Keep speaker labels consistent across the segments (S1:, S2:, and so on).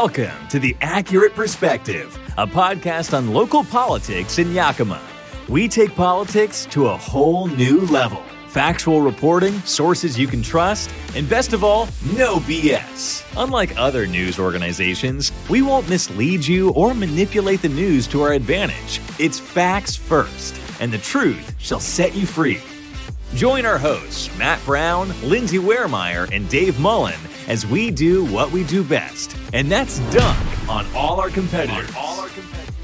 S1: Welcome to The Accurate Perspective, a podcast on local politics in Yakima. We take politics to a whole new level. Factual reporting, sources you can trust, and best of all, no BS. Unlike other news organizations, we won't mislead you or manipulate the news to our advantage. It's facts first, and the truth shall set you free. Join our hosts, Matt Brown, Lindsay Waremeyer, and Dave Mullen, as we do what we do best, and that's dunk on all our competitors. all our competitors.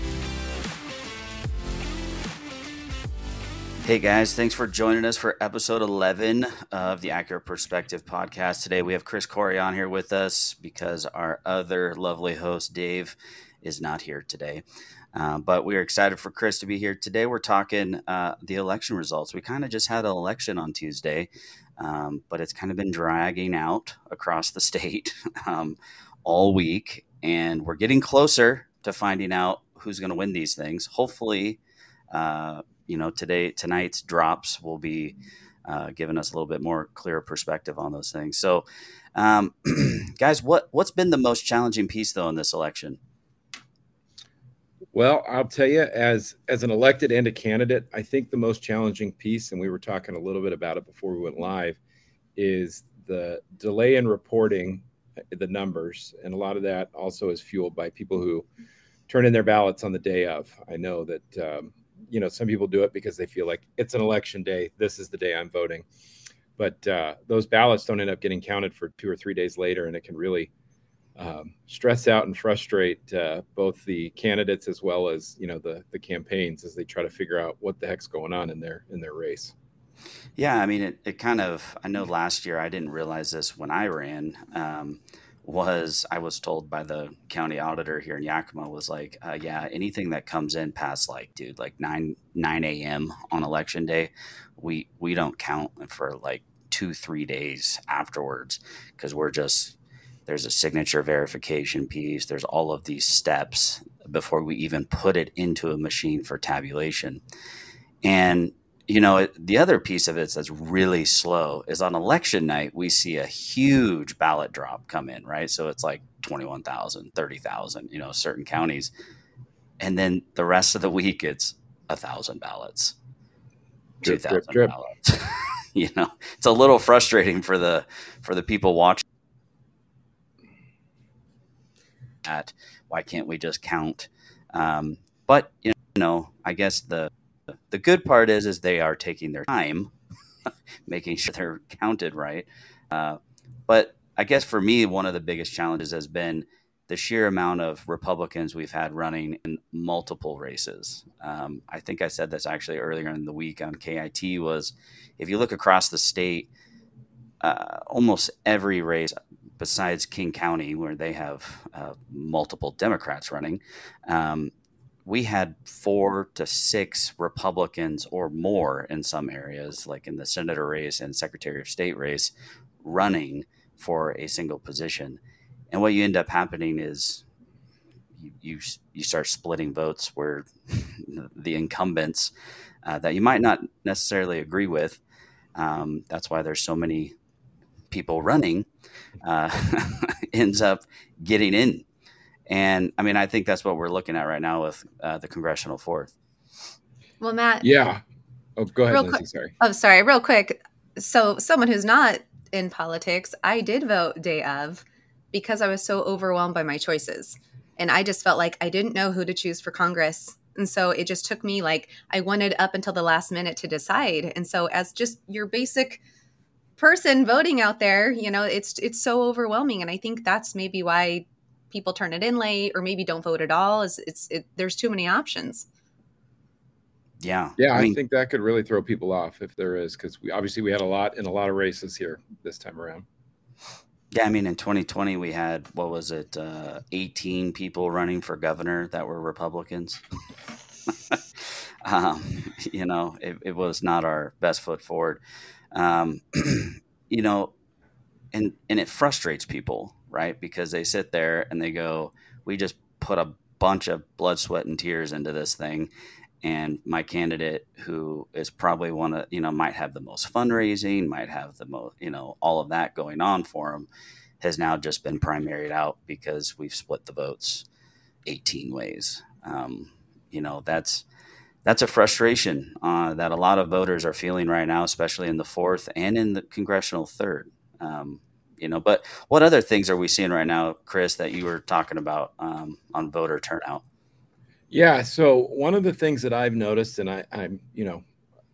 S2: Hey guys, thanks for joining us for episode 11 of the Accurate Perspective podcast. Today we have Chris Corry on here with us because our other lovely host, Dave, is not here today. Uh, but we are excited for Chris to be here today. We're talking uh, the election results. We kind of just had an election on Tuesday, um, but it's kind of been dragging out across the state um, all week, and we're getting closer to finding out who's going to win these things. Hopefully, uh, you know, today tonight's drops will be uh, giving us a little bit more clear perspective on those things. So, um, guys, what what's been the most challenging piece though in this election?
S3: Well, I'll tell you, as as an elected and a candidate, I think the most challenging piece, and we were talking a little bit about it before we went live, is the delay in reporting uh, the numbers, and a lot of that also is fueled by people who turn in their ballots on the day of. I know that um, you know some people do it because they feel like it's an election day. This is the day I'm voting, but uh, those ballots don't end up getting counted for two or three days later, and it can really um, stress out and frustrate uh, both the candidates as well as you know the the campaigns as they try to figure out what the heck's going on in their in their race.
S2: Yeah, I mean, it, it kind of. I know last year I didn't realize this when I ran. Um, was I was told by the county auditor here in Yakima was like, uh, yeah, anything that comes in past like, dude, like nine nine a.m. on election day, we we don't count for like two three days afterwards because we're just there's a signature verification piece there's all of these steps before we even put it into a machine for tabulation. And you know the other piece of it that's really slow is on election night we see a huge ballot drop come in right? So it's like 21,000 30,000 you know certain counties. And then the rest of the week it's a thousand ballots 2000 ballots. You know it's a little frustrating for the for the people watching at. Why can't we just count? Um, but you know i guess the the good part is is they are taking their time making sure they're counted right. Uh, but i guess for me one of the biggest challenges has been the sheer amount of republicans we've had running in multiple races. Um, i think i said this actually earlier in the week on kit was if you look across the state uh, almost every race besides King County, where they have uh, multiple Democrats running, um, we had four to six Republicans or more in some areas, like in the senator race and Secretary of State race, running for a single position. And what you end up happening is you you, you start splitting votes where the incumbents uh, that you might not necessarily agree with. Um, that's why there's so many people running uh, ends up getting in. And I mean, I think that's what we're looking at right now with uh, the congressional fourth.
S4: Well, Matt.
S3: Yeah. Oh, go ahead, Lindsay. Sorry.
S4: Oh, sorry. Real quick. So, someone who's not in politics, I did vote day of because I was so overwhelmed by my choices. And I just felt like I didn't know who to choose for Congress. And so it just took me like I wanted up until the last minute to decide. And so, as just your basic person voting out there, you know, it's it's so overwhelming, and I think that's maybe why people turn it in late or maybe don't vote at all. Is it's it, there's too many options.
S2: Yeah,
S3: yeah, I, mean, I, think that could really throw people off if there is, because we obviously we had a lot in a lot of races here this time around.
S2: Yeah, I mean, in 2020 we had what was it, uh, 18 people running for governor that were Republicans. um, you know, it, it was not our best foot forward um, you know, and and it frustrates people, right? Because they sit there and they go, "We just put a bunch of blood, sweat, and tears into this thing." And my candidate, who is probably one of you know, might have the most fundraising, might have the most, you know, all of that going on for him, has now just been primaried out because we've split the votes 18 ways. Um, you know, that's that's a frustration uh, that a lot of voters are feeling right now, especially in the fourth and in the congressional third. Um, you know, but what other things are we seeing right now, Chris, that you were talking about um, on voter turnout?
S3: Yeah. So one of the things that I've noticed, and I, I'm, you know,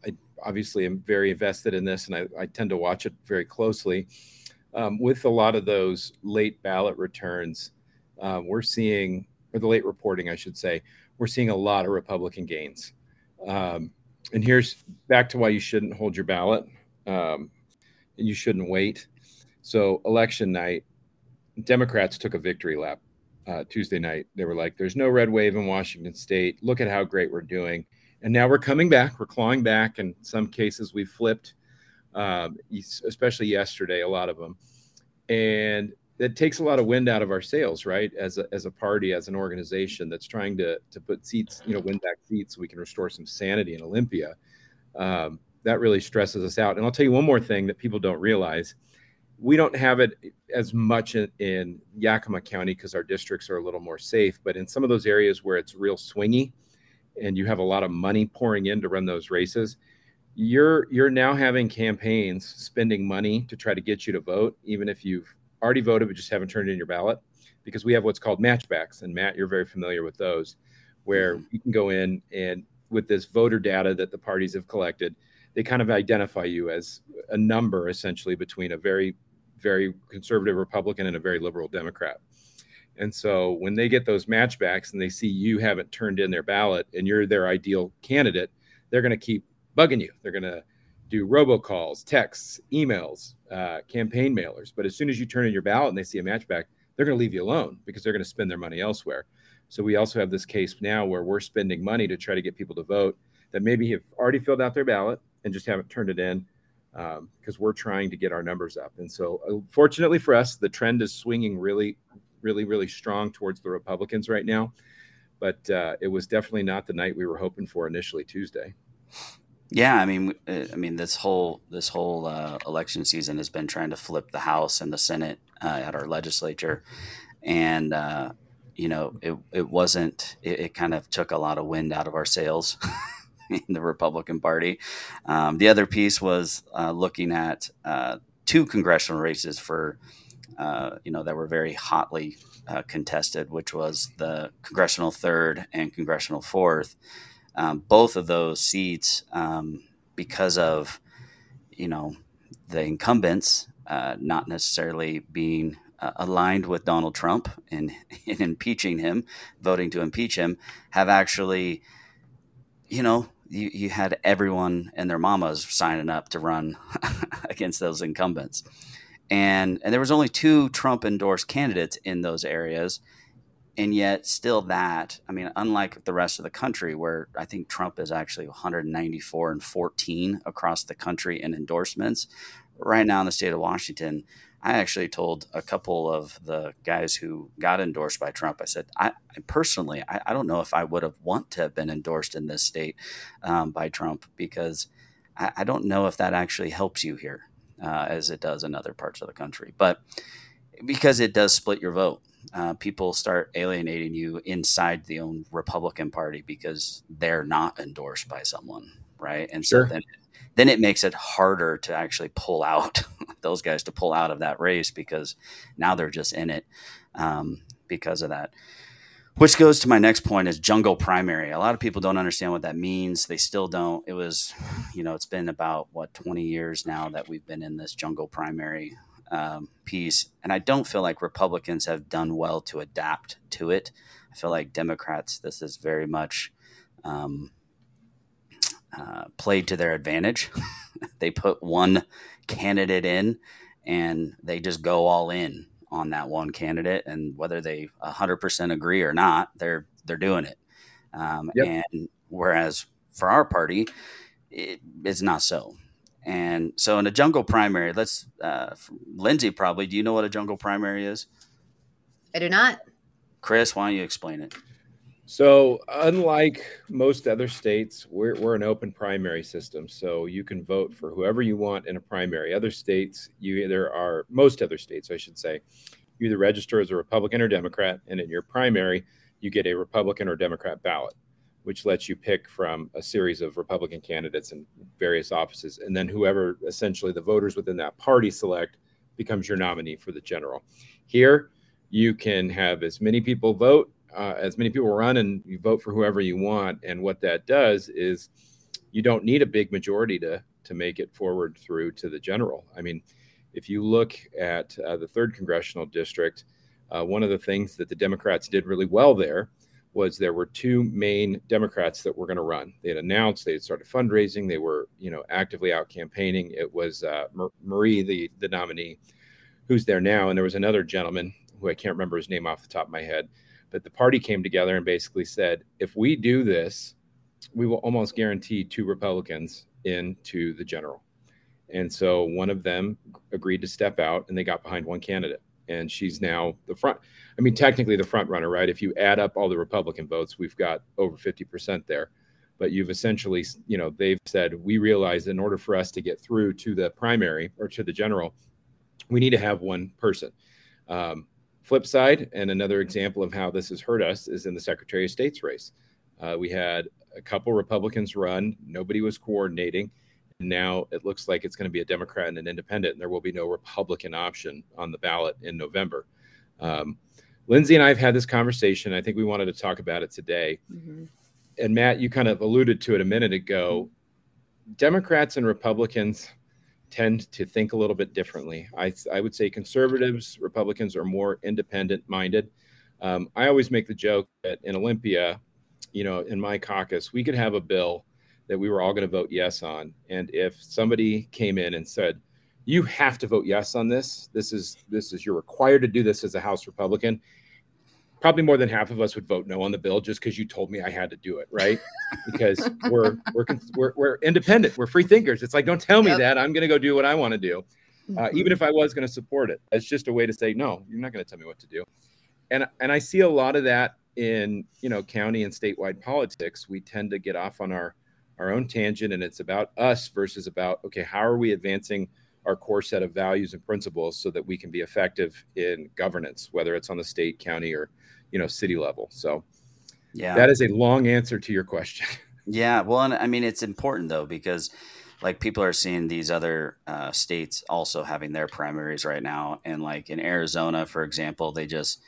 S3: I obviously am very invested in this, and I, I tend to watch it very closely. Um, with a lot of those late ballot returns, uh, we're seeing, or the late reporting, I should say, we're seeing a lot of Republican gains. Um, and here's back to why you shouldn't hold your ballot um, and you shouldn't wait. So, election night, Democrats took a victory lap uh, Tuesday night. They were like, there's no red wave in Washington state. Look at how great we're doing. And now we're coming back. We're clawing back. In some cases, we flipped, um, especially yesterday, a lot of them. And that takes a lot of wind out of our sails, right? As a, as a party, as an organization that's trying to to put seats, you know, win back seats so we can restore some sanity in Olympia. Um, that really stresses us out. And I'll tell you one more thing that people don't realize: we don't have it as much in, in Yakima County because our districts are a little more safe. But in some of those areas where it's real swingy, and you have a lot of money pouring in to run those races, you're you're now having campaigns spending money to try to get you to vote, even if you've already voted but just haven't turned in your ballot because we have what's called matchbacks. And matt you're very familiar with those where mm-hmm. you can go in and with this voter data that the parties have collected they kind of identify you as a number essentially between a very very conservative republican and a very liberal democrat. And so when they get those matchbacks and they see you haven't turned in their ballot and you're their ideal candidate they're going to keep bugging you. They're going to do robocalls, texts, emails, uh, campaign mailers. But as soon as you turn in your ballot and they see a matchback, they're going to leave you alone because they're going to spend their money elsewhere. So we also have this case now where we're spending money to try to get people to vote that maybe have already filled out their ballot and just haven't turned it in because um, we're trying to get our numbers up. And so, uh, fortunately for us, the trend is swinging really, really, really strong towards the Republicans right now. But uh, it was definitely not the night we were hoping for initially Tuesday.
S2: Yeah, I mean, uh, I mean, this whole this whole uh, election season has been trying to flip the House and the Senate uh, at our legislature, and uh, you know, it it wasn't. It, it, kind of took a lot of wind out of our sails in the Republican Party. Um, the other piece was uh, looking at uh, two congressional races for, you know, that were very hotly contested, which was the congressional third and congressional fourth um, both of those seats um, because of you know the incumbents uh, not necessarily being uh, aligned with Donald Trump in, in impeaching him, voting to impeach him, have actually, you know, you, you had everyone and their mamas signing up to run against those incumbents. And, and there was only two Trump endorsed candidates in those areas and yet still that i mean unlike the rest of the country where i think trump is actually 194 and 14 across the country in endorsements right now in the state of washington i actually told a couple of the guys who got endorsed by trump i said i, I personally I, I, don't know if i would have want to have been endorsed in this state um, by trump because I, I, don't know if that actually helps you here uh, as it does in other parts of the country. But because it does split your vote uh, people start alienating you inside the own Republican Party because they're not endorsed by someone, right? And so then, then it makes it harder to actually pull out those guys to pull out of that race because now they're just in it um, because of that. Which goes to my next point is jungle primary. A lot of people don't understand what that means. They still don't. It was, you know, it's been about what 20 years now that we've been in this jungle primary um, piece. And I don't feel like Republicans have done well to adapt to it. I feel like Democrats, this is very much um, uh, played to their advantage. they put one candidate in and they just go all in on that one candidate. And whether they 100% agree or not, they're, they're doing it. Um, yep. And whereas for our party, it, it's not so. And so in a jungle primary, let's uh, Lindsay probably. Do you know what a jungle primary is?
S4: I do not.
S2: Chris, why don't you explain it?
S3: So, unlike most other states, we're, we're an open primary system. So, you can vote for whoever you want in a primary. Other states, you either are, most other states, I should say, you either register as a Republican or Democrat, and in your primary, you get a Republican or Democrat ballot, which lets you pick from a series of Republican candidates in various offices. And then whoever essentially the voters within that party select becomes your nominee for the general. Here, you can have as many people vote uh, as many people run and you vote for whoever you want. And what that does is you don't need a big majority to to make it forward through to the general. I mean, if you look at uh, the third congressional district, uh, one of the things that the Democrats did really well there was there were two main Democrats that were going to run. They had announced they had started fundraising. They were, you know, actively out campaigning. It was uh, Marie, the the nominee, who's there now, and there was another gentleman who I can't remember his name off the top of my head but the party came together and basically said, if we do this, we will almost guarantee two Republicans into the general. And so one of them agreed to step out and they got behind one candidate. And she's now the front. I mean, technically the front runner, right? If you add up all the Republican votes, we've got over 50% there. But you've essentially, you know, they've said, we realize in order for us to get through to the primary or to the general, we need to have one person. Um, Flip side, and another example of how this has hurt us is in the Secretary of State's race. Uh, we had a couple Republicans run, nobody was coordinating. Now it looks like it's going to be a Democrat and an independent, and there will be no Republican option on the ballot in November. Um, Lindsay and I have had this conversation. I think we wanted to talk about it today. Mm-hmm. And Matt, you kind of alluded to it a minute ago. Democrats and Republicans tend to think a little bit differently. I, I would say conservatives, Republicans are more independent minded. Um, I always make the joke that in Olympia, you know, in my caucus, we could have a bill that we were all going to vote yes on. And if somebody came in and said, you have to vote yes on this, this is this is you're required to do this as a House Republican, probably more than half of us would vote no on the bill just because you told me I had to do it, right? because we're, we're we're we're independent, we're free thinkers. It's like don't tell me yep. that I'm going to go do what I want to do, uh, mm-hmm. even if I was going to support it. It's just a way to say no. You're not going to tell me what to do, and and I see a lot of that in you know county and statewide politics. We tend to get off on our our own tangent, and it's about us versus about okay, how are we advancing our core set of values and principles so that we can be effective in governance, whether it's on the state, county, or you know city level? So yeah. that is a long answer to your question.
S2: Yeah well and i mean it's important though because like people are seeing these other uh, states also having their primaries right now. And like in arizona for example they just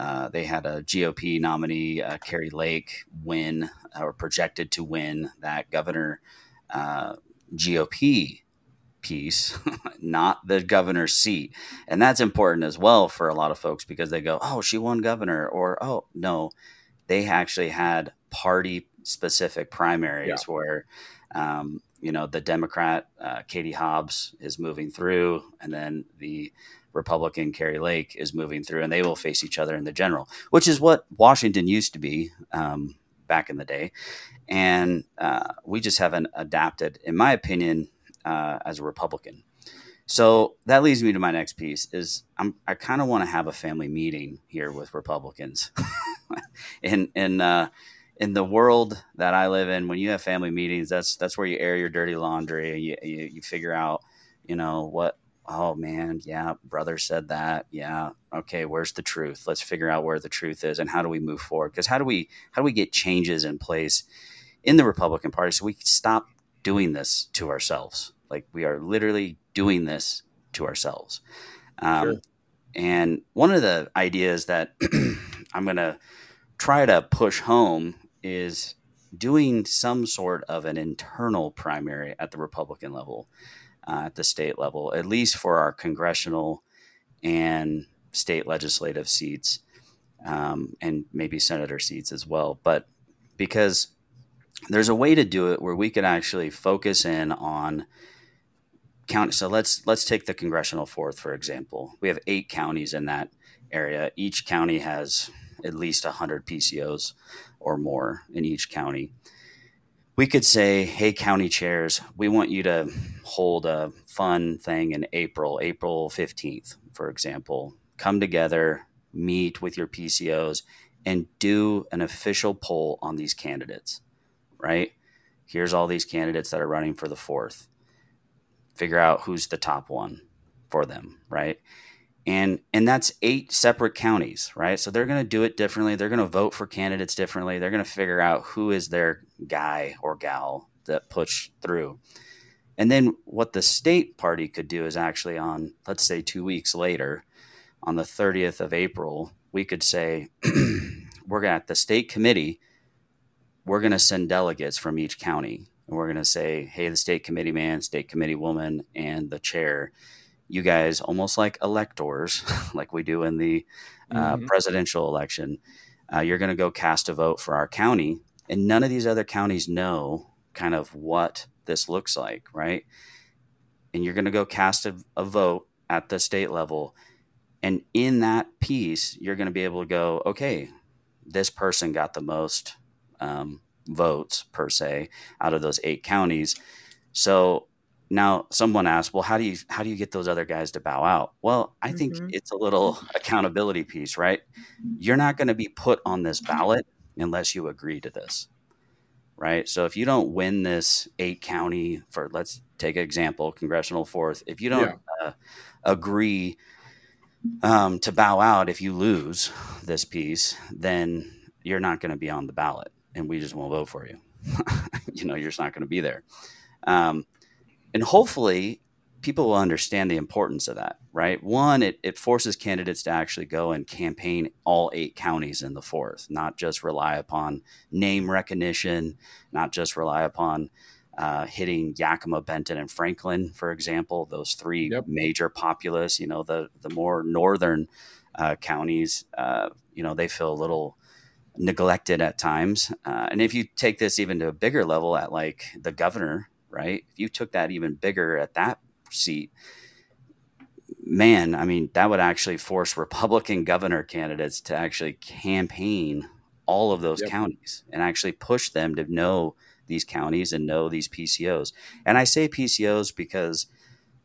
S2: uh, they had a GOP nominee, uh, Kari Lake, win or projected to win that governor uh, GOP piece, not the governor's seat. And that's important as well for a lot of folks because they go, oh, she won governor, or oh, no, they actually had party specific primaries yeah. where, um, you know, the Democrat, uh, Katie Hobbs, is moving through, and then the Republican Kari Lake is moving through, and they will face each other in the general, which is what Washington used to be um, back in the day. And uh, we just haven't adapted, in my opinion, uh, as a Republican. So that leads me to my next piece is I'm, i kind of want to have a family meeting here with Republicans. in in uh, in the world that I live in, when you have family meetings, that's that's where you air your dirty laundry. You, you, you figure out, you know, what. Oh man, yeah, brother said that. Yeah, okay. Where's the truth? Let's figure out where the truth is, and how do we move forward? Because how do we how do we get changes in place in the Republican Party so we stop doing this to ourselves. Like we are literally doing this to ourselves. Um, sure. And one of the ideas that I'm going to try to push home is doing some sort of an internal primary at the Republican level, uh, at the state level, at least for our congressional and state legislative seats, um, and maybe senator seats as well. But because there's a way to do it where we could actually focus in on county. So let's let's take the congressional fourth for example. We have eight counties in that area. Each county has at least 100 PCOs or more in each county. We could say, hey, county chairs, we want you to hold a fun thing in April, April 15th, for example. Come together, meet with your PCOs, and do an official poll on these candidates, right? Here's all these candidates that are running for the fourth. Figure out who's the top one for them, right? And and that's eight separate counties, right? So they're going to do it differently. They're going to vote for candidates differently. They're going to figure out who is their guy or gal that push through. And then what the state party could do is actually on, let's say, two weeks later, on the 30th of April, we could say, we're going at the state committee, we're going to send delegates from each county. And we're going to say, hey, the state committee man, state committee woman, and the chair, you guys, almost like electors, like we do in the uh, mm-hmm. presidential election, uh, you're going to go cast a vote for our county. And none of these other counties know kind of what this looks like, right? And you're going to go cast a, a vote at the state level. And in that piece, you're going to be able to go, okay, this person got the most um, votes per se out of those eight counties. So now someone asked, well, how do you how do you get those other guys to bow out? Well, I think mm-hmm. it's a little accountability piece, right? You're not going to be put on this ballot unless you agree to this right? So if you don't win this eight county for, let's take an example, congressional fourth, if you don't yeah. uh, agree um, to bow out, if you lose this piece, then you're not going to be on the ballot and we just won't vote for you. you know, you're just not going to be there. Um, and hopefully people will understand the importance of that, right? One, it, it forces candidates to actually go and campaign all eight counties in the fourth, not just rely upon name recognition, not just rely upon uh, hitting Yakima, Benton, and Franklin, for example, those three yep. major populous, you know, the, the more northern uh, counties, uh, you know, they feel a little neglected at times. Uh, and if you take this even to a bigger level at like the governor, right? If you took that even bigger at that seat, man, I mean, that would actually force Republican governor candidates to actually campaign all of those yep. counties and actually push them to know these counties and know these PCOs. And I say PCOs because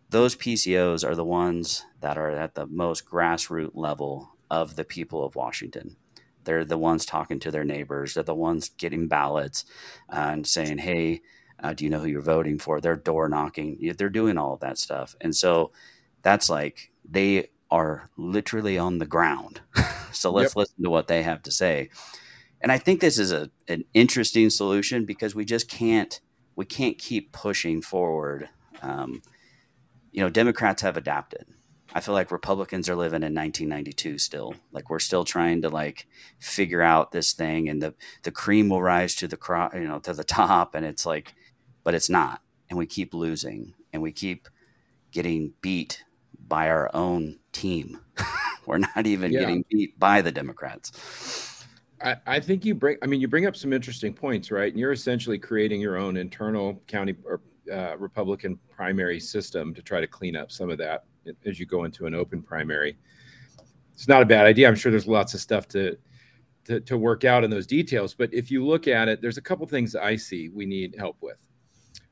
S2: those PCOs are the ones that are at the most grassroots level of the people of Washington. They're the ones talking to their neighbors. They're the ones getting ballots uh, and saying, "Hey, uh, do you know who you're voting for? They're door knocking. They're doing all of that stuff. And so that's like they are literally on the ground. so let's yep. listen to what they have to say. And I think this is a, an interesting solution because we just can't we can't keep pushing forward. Um, you know, Democrats have adapted. I feel like Republicans are living in 1992 still. Like we're still trying to like figure out this thing, and the the cream will rise to the cro- you know to the top, and it's like but it's not. And we keep losing and we keep getting beat by our own team. We're not even yeah. getting beat by the Democrats.
S3: I, I, think you bring, I mean, you bring up some interesting points, right? And you're essentially creating your own internal county or uh, Republican primary system to try to clean up some of that as you go into an open primary. It's not a bad idea. I'm sure there's lots of stuff to, to, to work out in those details. But if you look at it, there's a couple things I see we need help with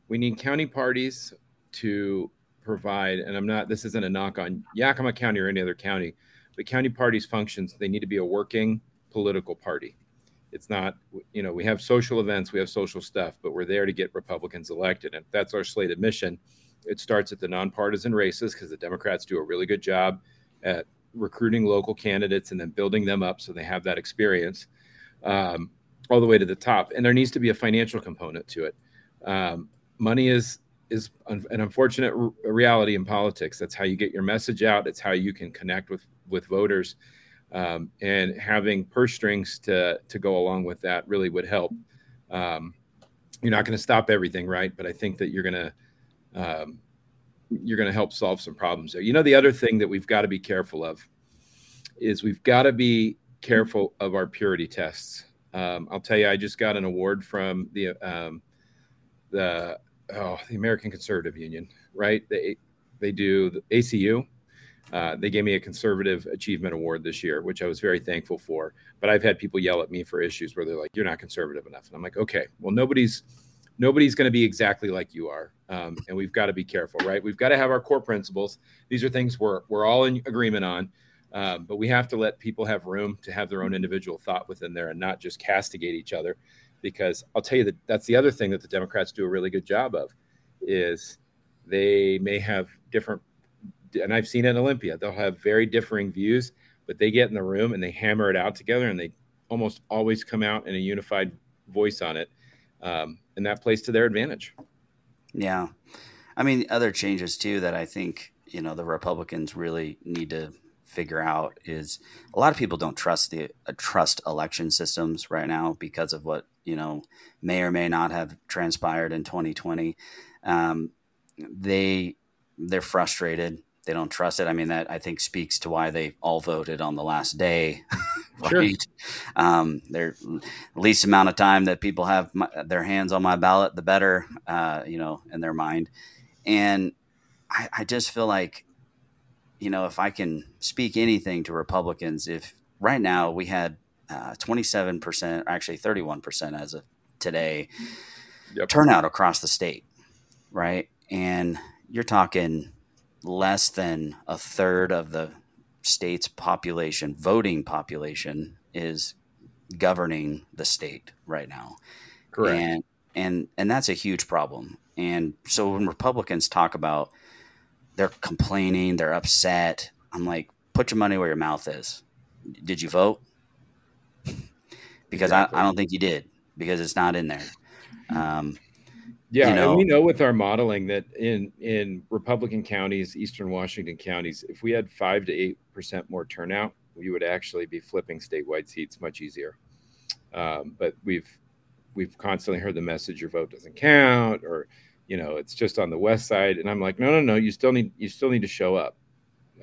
S3: we need county parties to provide, and I'm not, this isn't a knock on Yakima County or any other county, but county parties functions, they need to be a working political party. It's not, you know, we have social events, we have social stuff, but we're there to get Republicans elected. And that's our slated mission. It starts at the nonpartisan races because the Democrats do a really good job at recruiting local candidates and then building them up so they have that experience um, all the way to the top. And there needs to be a financial component to it. Um, money is is an unfortunate reality in politics. That's how you get your message out. It's how you can connect with with voters, um, and having purse strings to to go along with that really would help. Um, you're not going to stop everything, right? But I think that you're going to um, you're going to help solve some problems there. You know, the other thing that we've got to be careful of is we've got to be careful of our purity tests. Um, I'll tell you, I just got an award from the um, the oh the American Conservative Union, right? They they do the ACU. Uh, they gave me a conservative achievement award this year, which I was very thankful for. But I've had people yell at me for issues where they're like, "You're not conservative enough," and I'm like, "Okay, well, nobody's nobody's going to be exactly like you are, um, and we've got to be careful, right? We've got to have our core principles. These are things we're we're all in agreement on. Um, but we have to let people have room to have their own individual thought within there and not just castigate each other. Because I'll tell you that that's the other thing that the Democrats do a really good job of is they may have different, and I've seen it in Olympia, they'll have very differing views, but they get in the room and they hammer it out together and they almost always come out in a unified voice on it. Um, and that plays to their advantage.
S2: Yeah. I mean, other changes too that I think, you know, the Republicans really need to figure out is a lot of people don't trust the uh, trust election systems right now because of what, you know, may or may not have transpired in 2020. Um, they they're frustrated. They don't trust it. I mean, that I think speaks to why they all voted on the last day, right? Sure. Um, they're least amount of time that people have my, their hands on my ballot, the better, uh, you know, in their mind. And I, I just feel like, you know, if I can speak anything to Republicans, if right now we had uh, 27%, actually 31% as of today, yep. turnout across the state, right? And you're talking less than a third of the state's population, voting population, is governing the state right now. Correct. And and and that's a huge problem. And so when Republicans talk about they're complaining, they're upset, I'm like, put your money where your mouth is. Did you vote? Because exactly. I, I don't think you did because it's not in there. Um,
S3: yeah, you know, and we know with our modeling that in in Republican counties, Eastern Washington counties, if we had five to eight percent more turnout, we would actually be flipping statewide seats much easier. Um, but we've we've constantly heard the message: your vote doesn't count, or you know, it's just on the west side. And I'm like, no, no, no, you still need you still need to show up.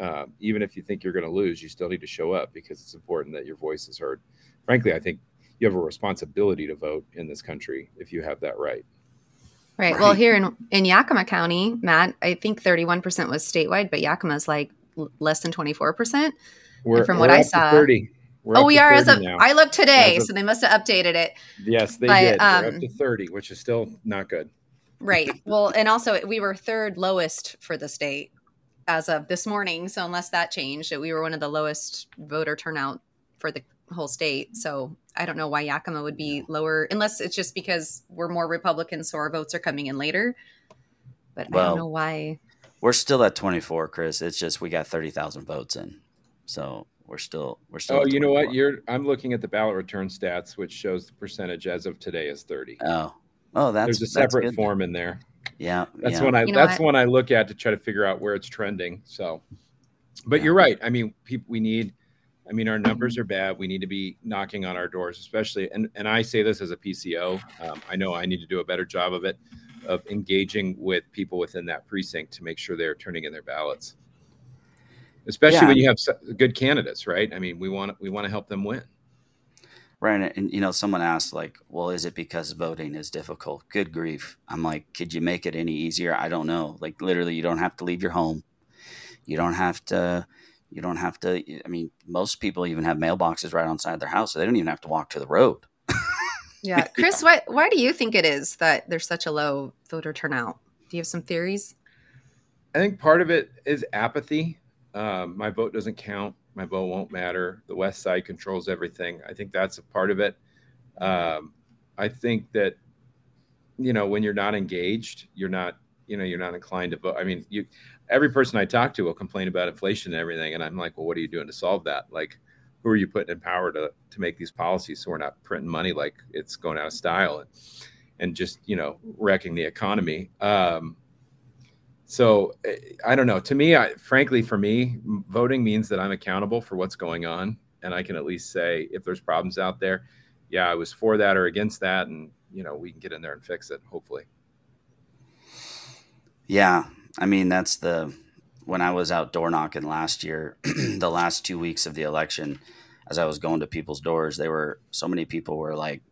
S3: Uh, even if you think you're going to lose, you still need to show up because it's important that your voice is heard. Frankly, I think you have a responsibility to vote in this country if you have that right.
S4: Right. right. Well, here in in Yakima County, Matt, I think 31% was statewide, but Yakima's like less than 24%. We're, from what I saw. 30. We're oh, we are as of now. I looked today, of, so they must have updated it.
S3: Yes, they but, did. Um, up to 30, which is still not good.
S4: Right. Well, and also we were third lowest for the state as of this morning. So unless that changed, we were one of the lowest voter turnout for the whole state. Mm-hmm. So I don't know why Yakima would be lower, unless it's just because we're more Republicans, so our votes are coming in later. But well, I don't know why.
S2: We're still at 24, Chris. It's just we got 30,000 votes in, so we're still we're still.
S3: Oh, you know what? You're I'm looking at the ballot return stats, which shows the percentage as of today is 30.
S2: Oh, oh, that's
S3: there's a separate form in there.
S2: Yeah,
S3: that's
S2: yeah.
S3: when I you know that's what? when I look at to try to figure out where it's trending. So, but yeah. you're right. I mean, people we need I mean, our numbers are bad. We need to be knocking on our doors, especially. And, and I say this as a PCO. Um, I know I need to do a better job of it, of engaging with people within that precinct to make sure they're turning in their ballots, especially yeah. when you have good candidates, right? I mean, we want we want to help them win.
S2: Right. And, you know, someone asked, like, well, is it because voting is difficult? Good grief. I'm like, could you make it any easier? I don't know. Like, literally, you don't have to leave your home. You don't have to you don't have to. I mean, most people even have mailboxes right outside their house, so they don't even have to walk to the road.
S4: yeah, Chris, why why do you think it is that there's such a low voter turnout? Do you have some theories?
S3: I think part of it is apathy. Um, my vote doesn't count. My vote won't matter. The West Side controls everything. I think that's a part of it. Um, I think that you know when you're not engaged, you're not you know you're not inclined to vote. I mean, you every person I talk to will complain about inflation and everything, and I'm like, well, what are you doing to solve that? Like, who are you putting in power to to make these policies so we're not printing money like it's going out of style and and just you know wrecking the economy. Um, so I don't know. To me, I, frankly, for me, voting means that I'm accountable for what's going on, and I can at least say if there's problems out there, yeah, I was for that or against that, and you know we can get in there and fix it. Hopefully.
S2: Yeah, I mean, that's the when I was out door knocking last year, the last two weeks of the election, as I was going to people's doors, they were so many people were like,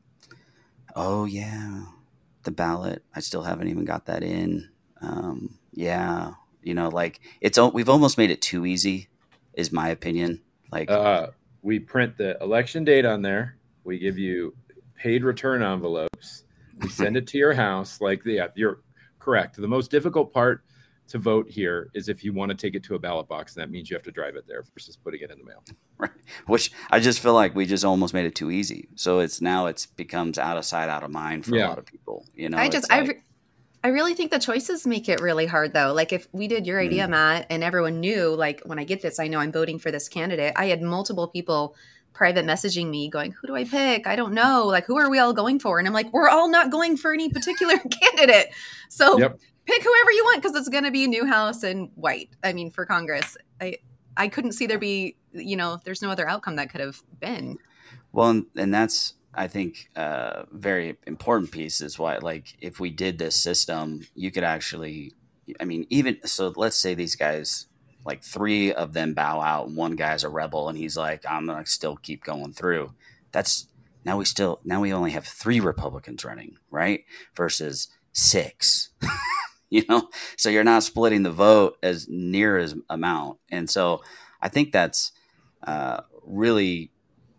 S2: "Oh yeah, the ballot. I still haven't even got that in." Um, yeah, you know, like it's we've almost made it too easy, is my opinion. Like,
S3: uh, we print the election date on there. We give you paid return envelopes. We send it to your house. Like, yeah, you're correct. The most difficult part to vote here is if you want to take it to a ballot box, and that means you have to drive it there versus putting it in the mail.
S2: Right. Which I just feel like we just almost made it too easy. So it's now it's becomes out of sight, out of mind for
S3: Yeah.
S2: a lot of people. You know,
S4: I just
S2: it's
S4: I, re- I really think the choices make it really hard though. Like if we did your idea,
S2: Mm.
S4: Matt, and everyone knew, like when I get this, I know I'm voting for this candidate. I had multiple people private messaging me going, "Who do I pick? I don't know. Like who are we all going for?" And I'm like, "We're all not going for any particular candidate." So
S3: Yep.
S4: pick whoever you want because it's going to be Newhouse and White. I mean, for Congress, I I couldn't see there be, you know, there's no other outcome that could have been.
S2: Well, and, and that's I think a very important piece is why like if we did this system, you could actually I mean even so let's say these guys like three of them bow out and one guy's a rebel and he's like I'm to still keep going through. That's now we still now we only have 3 Republicans running, right? Versus 6. you know? So you're not splitting the vote as near as amount. And so I think that's uh, really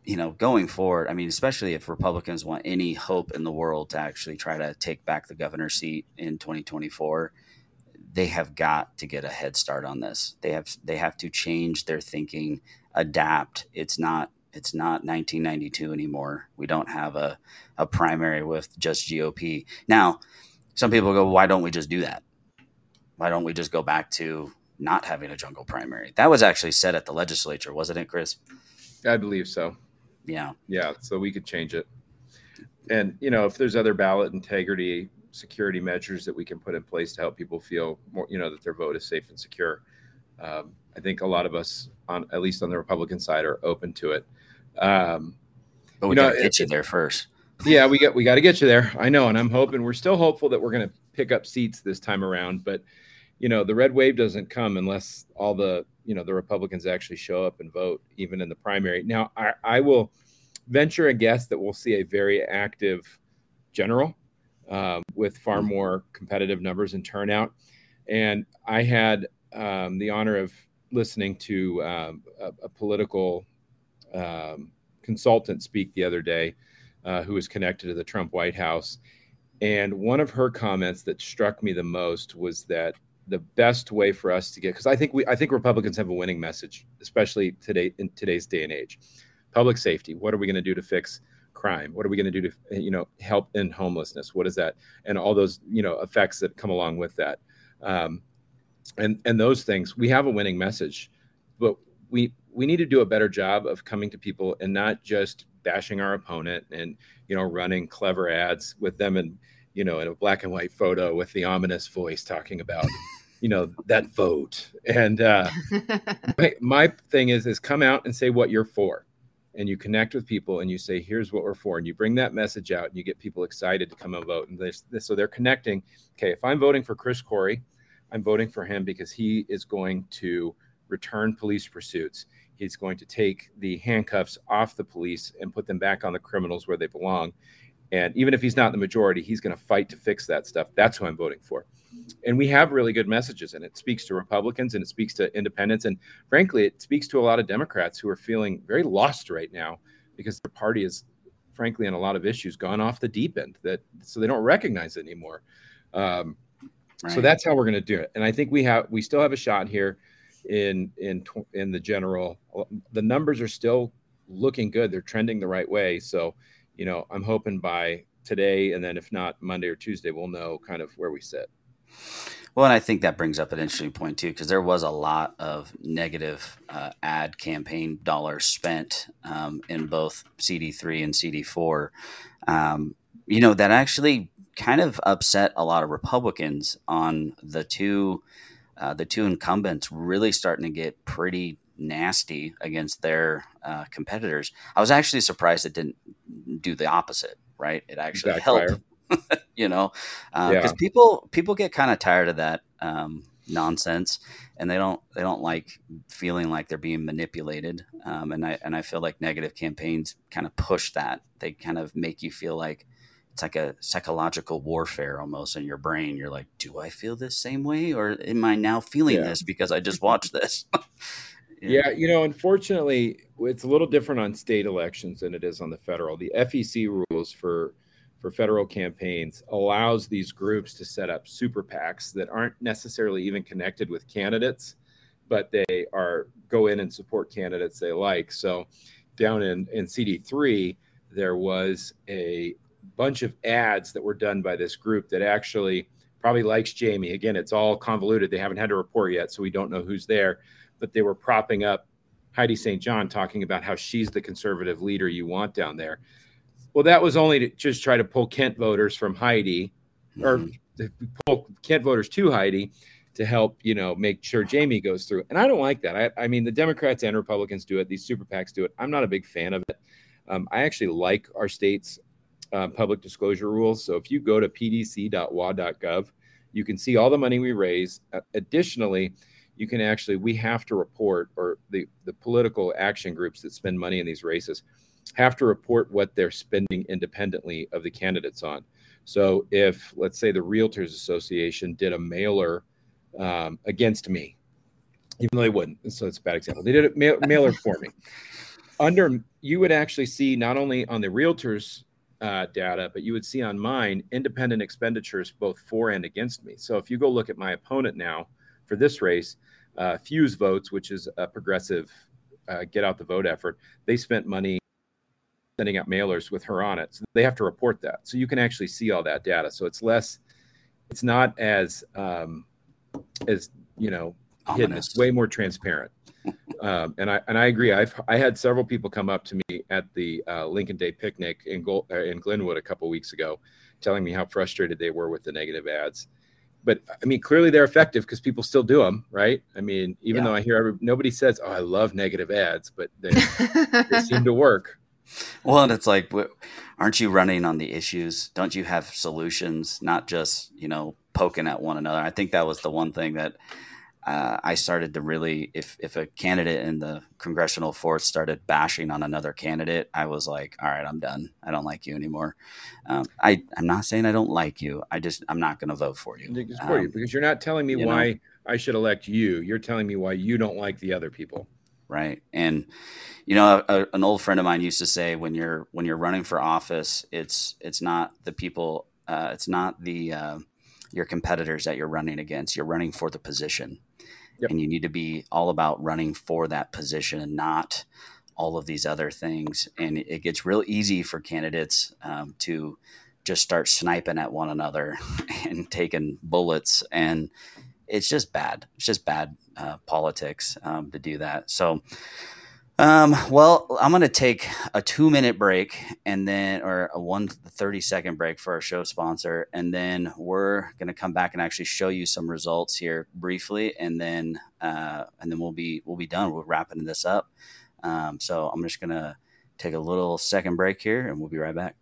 S2: you know, going forward, I mean, especially if Republicans want any hope in the world to actually try to take back the governor's seat in 2024, they have got to get a head start on this. They have they have to change their thinking, adapt. It's not it's not 1992 anymore. We don't have a, a primary with just GOP. Now, some people go, why don't we just do that? Why don't we just go back to not having a jungle primary? That was actually said at the legislature, wasn't it, Chris?
S3: I believe so.
S2: Yeah.
S3: Yeah, so we could change it. And you know, if there's other ballot integrity security measures that we can put in place to help people feel more, you know, that their vote is safe and secure, um, I think a lot of us, on at least on the Republican side, are open to it. Um,
S2: But we
S3: You know,
S2: gotta get you there first.
S3: yeah, we got we got to get you there. I know, and I'm hoping we're still hopeful that we're going to pick up seats this time around. But you know, the red wave doesn't come unless all the you know the Republicans actually show up and vote, even in the primary. Now, I, I will venture a guess that we'll see a very active general um, with far more competitive numbers and turnout. And I had um, the honor of listening to um, a, a political um, consultant speak the other day uh, who was connected to the Trump White House. And one of her comments that struck me the most was that the best way for us to get because I think we I think Republicans have a winning message, especially today in today's day and age. Public safety. What are we going to do to fix crime? What are we going to do to you know help in homelessness? What is that? And all those you know effects that come along with that. Um, and and those things we have a winning message, but we we need to do a better job of coming to people and not just bashing our opponent and you know running clever ads with them and you know in a black and white photo with the ominous voice talking about you know that vote and uh my, my thing is is come out and say what you're for and you connect with people and you say here's what we're for and you bring that message out and you get people excited to come and vote and this, this so they're connecting okay if i'm voting for chris corry i'm voting for him because he is going to return police pursuits. He's going to take the handcuffs off the police and put them back on the criminals where they belong. And even if he's not the majority he's going to fight to fix that stuff. That's who i'm voting for and we have really good messages and it speaks to republicans and it speaks to independents and frankly it speaks to a lot of democrats who are feeling very lost right now because their party is frankly on a lot of issues gone off the deep end that so they don't recognize it anymore. Um, so that's how we're going to do it. And i think we have we still have a shot here in in in the general the numbers are still looking good. They're trending the right way. So you know i'm hoping by today and then if not monday or tuesday we'll know kind of where we sit
S2: Well, and I think that brings up an interesting point too, because there was a lot of negative uh, ad campaign dollars spent um, in both CD3 and CD4. Um, you know, that actually kind of upset a lot of Republicans on the two uh, the two incumbents really starting to get pretty nasty against their uh, competitors. I was actually surprised it didn't do the opposite. Right? It actually
S3: Backfire.
S2: helped you know because
S3: Yeah.
S2: people people get kind of tired of that um, nonsense and they don't they don't like feeling like they're being manipulated um, and I and I feel like negative campaigns kind of push that they kind of make you feel like it's like a psychological warfare almost in your brain you're like do I feel this same way or am I now feeling
S3: Yeah.
S2: this because I just watched this
S3: Yeah, you know, unfortunately, it's a little different on state elections than it is on the federal. The FEC rules for for federal campaigns allows these groups to set up super PACs that aren't necessarily even connected with candidates, but they are go in and support candidates they like. So down in, in CD3, there was a bunch of ads that were done by this group that actually probably likes Jaime. Again, it's all convoluted. They haven't had a report yet, so we don't know who's there, but they were propping up Heidi St. John talking about how she's the conservative leader you want down there. Well, that was only to just try to pull Kent voters from Heidi or mm-hmm. pull Kent voters to Heidi to help, you know, make sure Jaime goes through. And I don't like that. I, I mean, the Democrats and Republicans do it. These super PACs do it. I'm not a big fan of it. Um, I actually like our state's uh, public disclosure rules. So if you go to pdc.wa.gov, you can see all the money we raise. Uh, additionally, you can actually we have to report or the the political action groups that spend money in these races have to report what they're spending independently of the candidates on. So if let's say the Realtors Association did a mailer um, against me, even though they wouldn't, so it's a bad example. They did a mail, mailer for me. Under you would actually see not only on the Realtors uh, data, but you would see on mine independent expenditures both for and against me. So if you go look at my opponent now for this race, uh, Fuse Votes, which is a progressive uh, get out the vote effort, they spent money sending out mailers with her on it. So they have to report that. So you can actually see all that data. So it's less, it's not as, um, as, you know, hidden. It's way more transparent. um, and I and I agree. I've I had several people come up to me at the uh, Lincoln Day picnic in Gold, uh, in Glenwood a couple weeks ago, telling me how frustrated they were with the negative ads. But I mean, clearly they're effective because people still do them, right? I mean, even yeah. though I hear every, nobody says, "Oh, I love negative ads," but they, they seem to work.
S2: Well, and it's like, aren't you running on the issues? Don't you have solutions, not just you know poking at one another? I think that was the one thing that uh, I started to really, if if a candidate in the congressional force started bashing on another candidate, I was like, all right, I'm done. I don't like you anymore. Um, I I'm not saying I don't like you. I just I'm not going to vote for you.
S3: For um, you because you're not telling me why know? I should elect you. You're telling me why you don't like the other people.
S2: Right. And you know, a, an old friend of mine used to say, when you're when you're running for office, it's it's not the people, uh, it's not the uh, your competitors that you're running against. You're running for the position Yep. And you need to be all about running for that position and not all of these other things. And it gets real easy for candidates um, to just start sniping at one another and taking bullets. And it's just bad. It's just bad uh, politics um, to do that. So, um, well, I'm going to take a two minute break and then, or a one 30 second break for our show sponsor. And then we're going to come back and actually show you some results here briefly. And then, uh, and then we'll be, we'll be done. We're wrapping this up. Um, so I'm just going to take a little second break here and we'll be right back.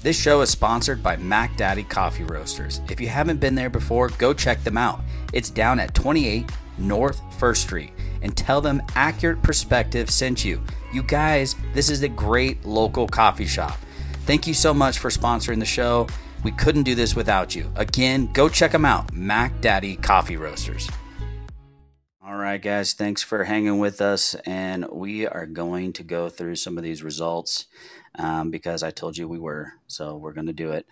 S2: This show is sponsored by Mac Daddy Coffee Roasters. If you haven't been there before, go check them out. It's down at 28 North First Street and tell them Accurate Perspective sent you. You guys, this is a great local coffee shop. Thank you so much for sponsoring the show. We couldn't do this without you. Again, go check them out Mac Daddy Coffee Roasters. All right, guys, thanks for hanging with us. And we are going to go through some of these results um, because I told you we were. So we're going to do it.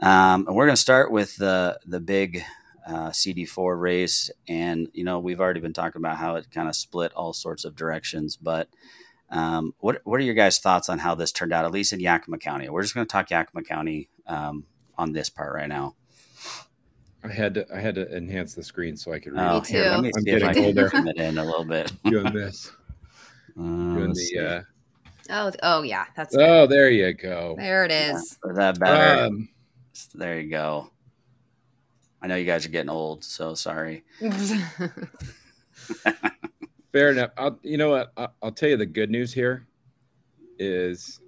S2: Um, and we're going to start with the the big uh, CD4 race, and you know we've already been talking about how it kind of split all sorts of directions. But um, what what are your guys' thoughts on how this turned out? At least in Yakima County, we're just going to talk Yakima County um, on this part right now.
S3: I had to I had to enhance the screen so I could read.
S2: Oh, it. Here, let me I'm getting older. it in a little bit.
S3: Doing this. Uh, Doing the uh,
S4: Oh, oh yeah, that's.
S3: Oh, there you go.
S4: There it is.
S2: Yeah, that better? Um, there you go. I know you guys are getting old, so sorry.
S3: Fair enough. I'll, you know what? I'll, I'll tell you the good news here is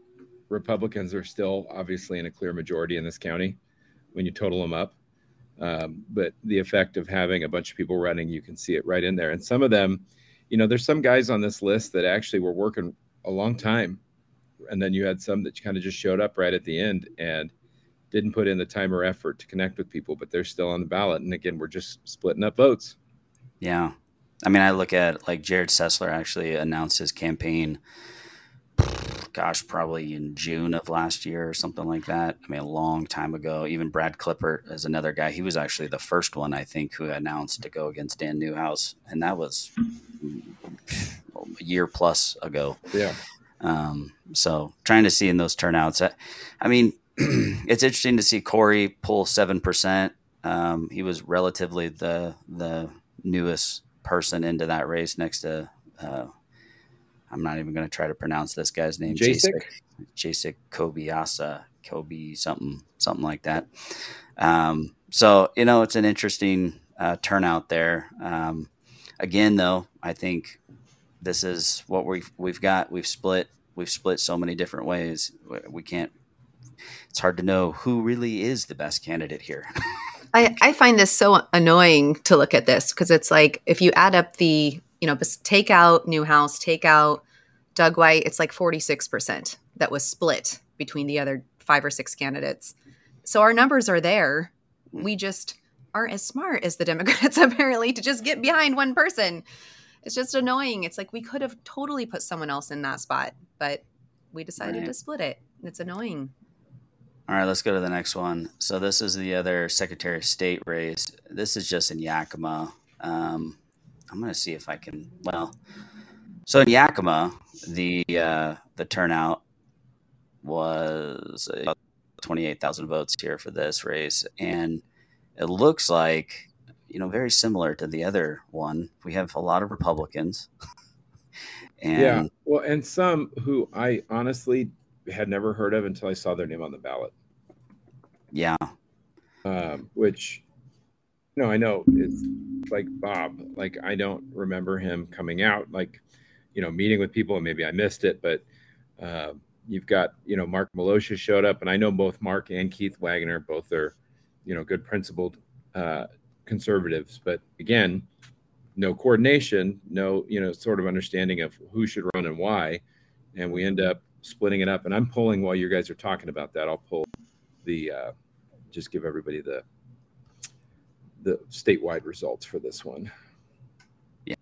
S3: Republicans are still obviously in a clear majority in this county when you total them up. Um, but the effect of having a bunch of people running, you can see it right in there. And some of them, you know, there's some guys on this list that actually were working a long time and then you had some that kind of just showed up right at the end and didn't put in the time or effort to connect with people, but they're still on the ballot. And again, we're just splitting up votes.
S2: Yeah. I mean, I look at like Jerrod Sessler actually announced his campaign, gosh, probably in June of last year or something like that. I mean, a long time ago. Even Brad Klippert is another guy. He was actually the first one, I think, who announced to go against Dan Newhouse. And that was a year plus ago.
S3: Yeah.
S2: Um, so trying to see in those turnouts. I, I mean, it's interesting to see Corey pull seven percent. Um, he was relatively the the newest person into that race next to. Uh, I'm not even going to try to pronounce this guy's name.
S3: Jacek.
S2: Jacek Kobiesa, Kobe something something like that. Um, so you know, it's an interesting uh, turnout there. Um, again, though, I think this is what we've we've got. We've split we've split so many different ways. We can't. It's hard to know who really is the best candidate here.
S4: I, I find this so annoying to look at this because it's like if you add up the you know take out Newhouse, take out Doug White, it's like forty six percent that was split between the other five or six candidates. So our numbers are there. We just aren't as smart as the Democrats apparently to just get behind one person it's just annoying. It's like we could have totally put someone else in that spot, but we decided right. to split it. It's annoying.
S2: All right, let's go to the next one. So this is the other Secretary of State race. This is just in Yakima. Um, I'm going to see if I can. Well, so in Yakima, the uh, the turnout was eight thousand votes here for this race, and it looks like you know, very similar to the other one. We have a lot of Republicans.
S3: and yeah, well, and some who I honestly had never heard of until I saw their name on the ballot.
S2: Yeah.
S3: Um, which, know, I know it's like Bob. Like I don't remember him coming out, like, you know, meeting with people, and maybe I missed it, but. Uh, you've got, you know, Mark Miloscia showed up, and I know both Mark and Keith Wagner, both are, you know, good principled uh, conservatives. But again, no coordination, no you know sort of understanding of who should run and why, and we end up splitting it up. And I'm pulling while you guys are talking about that. I'll pull the uh, just give everybody the the statewide results for this one.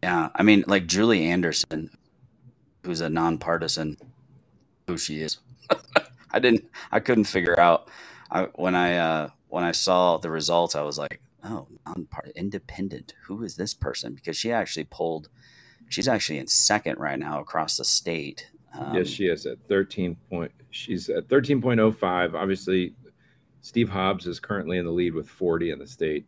S2: Yeah, I mean, like Julie Anderson, who's a nonpartisan, who she is. I didn't, I couldn't figure out. I, when I uh, when I saw the results, I was like, oh, non-part independent. Who is this person? Because she actually pulled. She's actually in second right now across the state.
S3: Um, yes, she is at thirteen point. She's at thirteen point oh five. Obviously, Steve Hobbs is currently in the lead with forty in the state.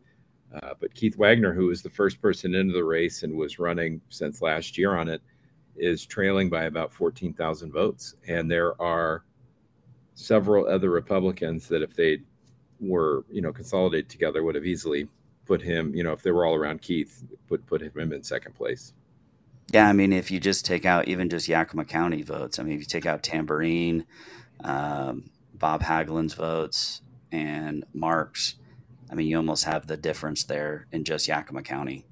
S3: Uh, but Keith Wagner, who was the first person into the race and was running since last year on it, is trailing by about 14,000 votes. And there are several other Republicans that, if they were you know consolidated together would have easily put him you know if they were all around Keith put put him in second place.
S2: Yeah, I mean if you just take out even just Yakima County votes, I mean if you take out Tamborine, um, Bob Hagglund's votes, and Mark's, I mean you almost have the difference there in just Yakima County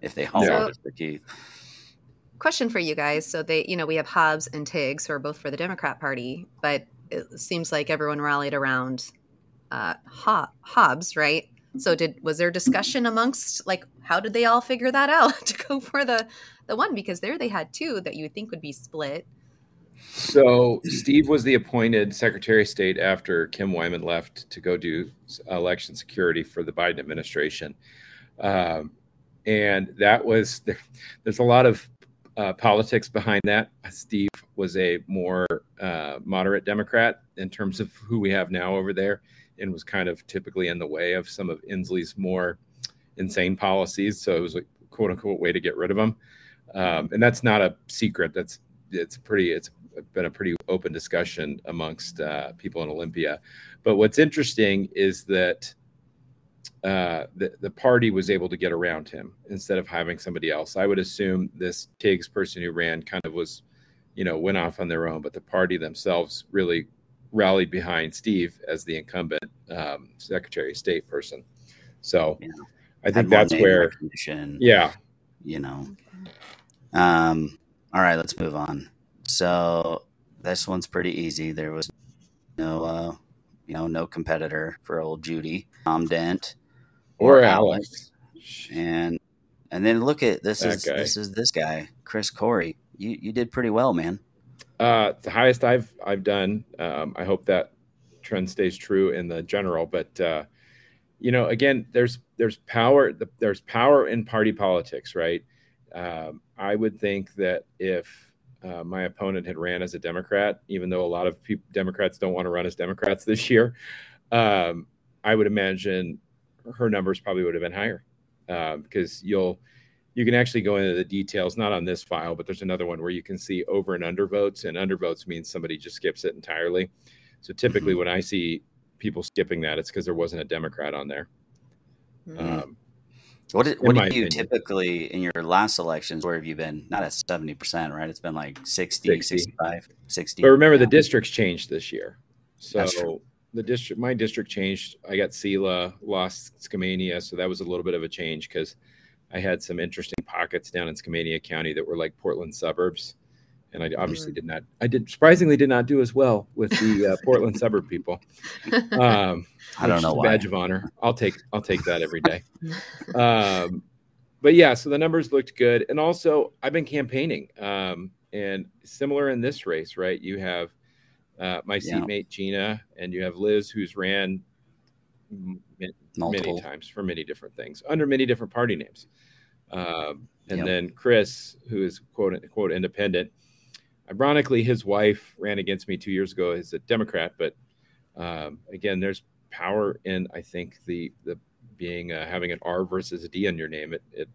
S2: if they all yeah. voted for Keith.
S4: Question for you guys: So they, you know, we have Hobbs and Tiggs who are both for the Democrat Party, but it seems like everyone rallied around uh, Hobbs, right? So did was there discussion amongst like how did they all figure that out to go for the the one because there they had two that you would think would be split.
S3: So Steve was the appointed Secretary of State after Kim Wyman left to go do election security for the Biden administration, um, and that was there, there's a lot of uh, politics behind that. Steve was a more uh, moderate Democrat in terms of who we have now over there and was kind of typically in the way of some of Inslee's more insane policies. So it was a quote unquote way to get rid of him. Um, and that's not a secret. That's it's pretty. It's been a pretty open discussion amongst uh, people in Olympia. But what's interesting is that uh, the the party was able to get around him instead of having somebody else. I would assume this Tiggs person who ran kind of was, you know, went off on their own, but the party themselves really rallied behind Steve as the incumbent um, Secretary of State person. So yeah. I think that's where, yeah,
S2: you know. Um, all right, let's move on. So this one's pretty easy. There was no, uh, you know, no competitor for old Judy, Tom Dent,
S3: or, or Alex.
S2: Alex. and and then look at this that is guy. this is this guy, Chris Corry. You you did pretty well, man.
S3: Uh, the highest I've I've done. Um, I hope that trend stays true in the general, but uh, you know, again, there's there's power there's power in party politics, right? Um, I would think that if uh, my opponent had ran as a Democrat, even though a lot of people, Democrats don't want to run as Democrats this year, um, I would imagine her numbers probably would have been higher uh, because you'll you can actually go into the details, not on this file, but there's another one where you can see over and under votes, and under votes means somebody just skips it entirely. So typically, mm-hmm. when I see people skipping that, it's because there wasn't a Democrat on there.
S2: Mm-hmm. Um, what, is, what do you opinion. typically in your last elections? Where have you been? Not at seventy percent, right? It's been like 60, 60. 65, 60.
S3: But remember, the districts changed this year, so the district, my district changed. I got Selah, lost Skamania, so that was a little bit of a change because I had some interesting pockets down in Skamania County that were like Portland suburbs and I obviously mm. did not. I did surprisingly did not do as well with the uh, Portland suburb people.
S2: Um, I don't know why.
S3: Badge of honor. I'll take I'll take that every day. Um, but yeah, so the numbers looked good, and also I've been campaigning, um, and similar in this race, right? You have uh, my seatmate Gina, and you have Liz, who's ran m- many times for many different things under many different party names. Um, and yep. then Chris, who is quote unquote independent, Ironically, his wife ran against me two years ago as a Democrat, but um, again, there's power in I think the the being uh, having an R versus a D in your name. It it